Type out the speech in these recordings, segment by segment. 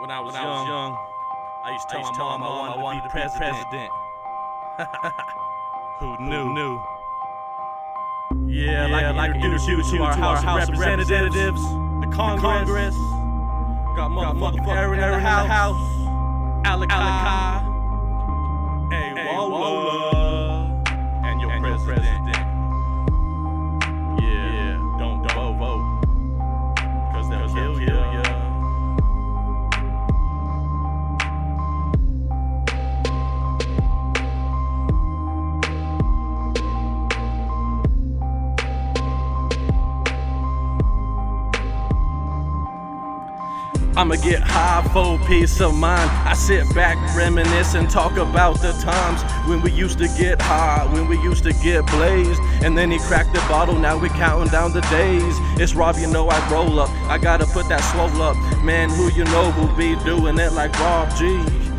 When I was, when young, I was young, I used to tell, used my, mom, mom I wanted, to be president. president. Who knew? Who knew? Yeah, yeah, like, like introduce you to our House, House of Representatives, the Congress, the Congress got motherfucking Aaron in the house, house Alec Hey, I'ma get high for peace of mind. I sit back, reminisce, and talk about the times when we used to get high, when we used to get blazed. And then he cracked the bottle, now we counting down the days. It's Rob, you know I roll up. I gotta put that swole up. Man, who you know who be doing it like Rob G?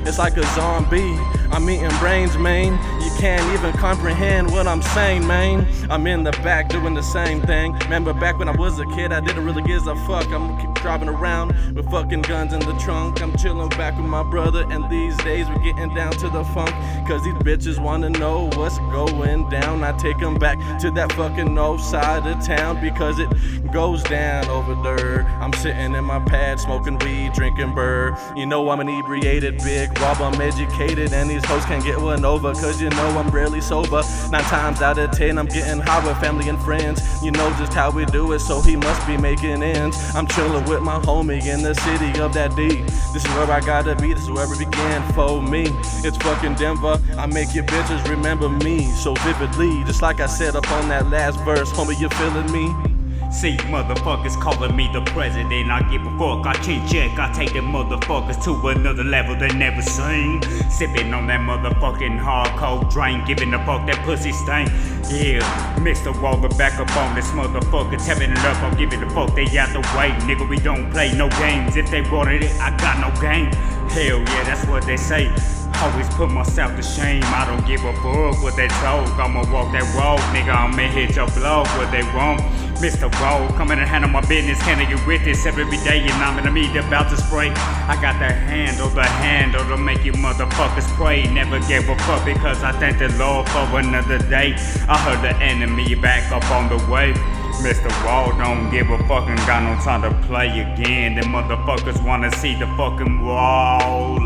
It's like a zombie. I'm eating brains, man. You can't even comprehend what I'm saying, man. I'm in the back doing the same thing. Remember back when I was a kid, I didn't really give a fuck. I'm keep driving around with fucking guns in the trunk. I'm chilling back with my brother, and these days we're getting down to the funk. Cause these bitches wanna know what's going down. I take them back to that fucking north side of town because it goes down over there. I'm sitting in my pad, smoking weed, drinking burr. You know I'm inebriated, big Rob, I'm educated, and these these hoes can't get one over, cause you know I'm rarely sober. Nine times out of ten, I'm getting high with family and friends. You know just how we do it, so he must be making ends. I'm chilling with my homie in the city of that D. This is where I gotta be, this is where it began for me. It's fucking Denver, I make your bitches remember me so vividly. Just like I said up on that last verse, homie, you feeling me? See motherfuckers calling me the president. I give a fuck, I can't check. I take them motherfuckers to another level they never seen. Sipping on that motherfucking hardcore drink, giving a fuck that pussy stain. Yeah, Mr. Waller back up on this motherfucker, tapping it up. I'm giving a fuck, they out the way. Nigga, we don't play no games. If they wanted it, I got no game. Hell yeah, that's what they say. Always put myself to shame. I don't give a fuck what they talk. I'ma walk that road, nigga. I'ma hit your blow what they want. Mr. Roll, coming and handle my business, handle you with this every day, and I'm in the meat about to spray. I got the handle, the handle to make you motherfuckers pray. Never gave a fuck because I thank the Lord for another day. I heard the enemy back up on the way. Mr. Wall don't give a fucking got no time to play again. The motherfuckers wanna see the fucking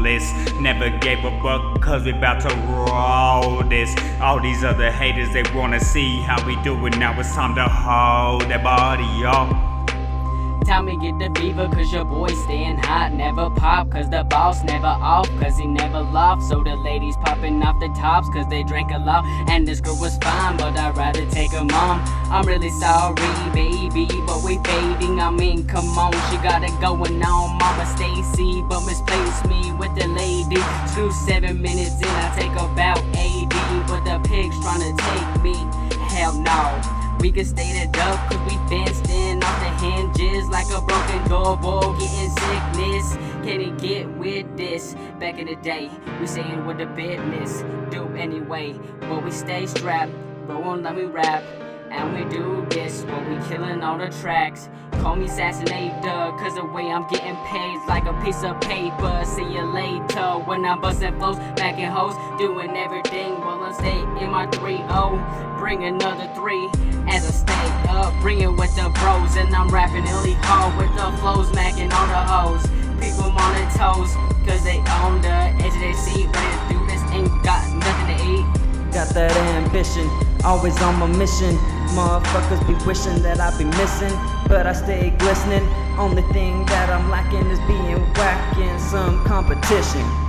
list. Never gave a fuck cause we about to roll this. All these other haters, they wanna see how we do it. Now it's time to hold that body, y'all. Time to get the fever, cause your boy staying hot. Never pop, cause the boss never off, cause he never loft. So the ladies popping off the tops, cause they drank a lot. And this girl was fine, but I'd rather take her mom. I'm really sorry, baby, but we fading. I mean, come on, she got it going on, Mama Stacy, but misplaced me with the lady. Two seven minutes in, I take about 80, but the pig's trying to take me. Hell no. We can stay the duck, cause we fenced in off the hinges like a broken doorbell getting sickness. Can it get with this? Back in the day, we saying what the business do anyway, but we stay strapped, bro won't let me rap. And we do this, but we killing all the tracks. Call me Assassinate cause the way I'm getting paid like a piece of paper. See you later when I'm busting flows, back in hoes, doing everything. But 530. Bring another three as I stay up. Bring it with the bros, and I'm rapping illegal with the flows, macking on the hoes. People on their toes, cause they on the edge of their seat. Running through this ain't got nothing to eat. Got that ambition, always on my mission. Motherfuckers be wishing that I be missing, but I stay glistening. Only thing that I'm lacking is being wackin' some competition.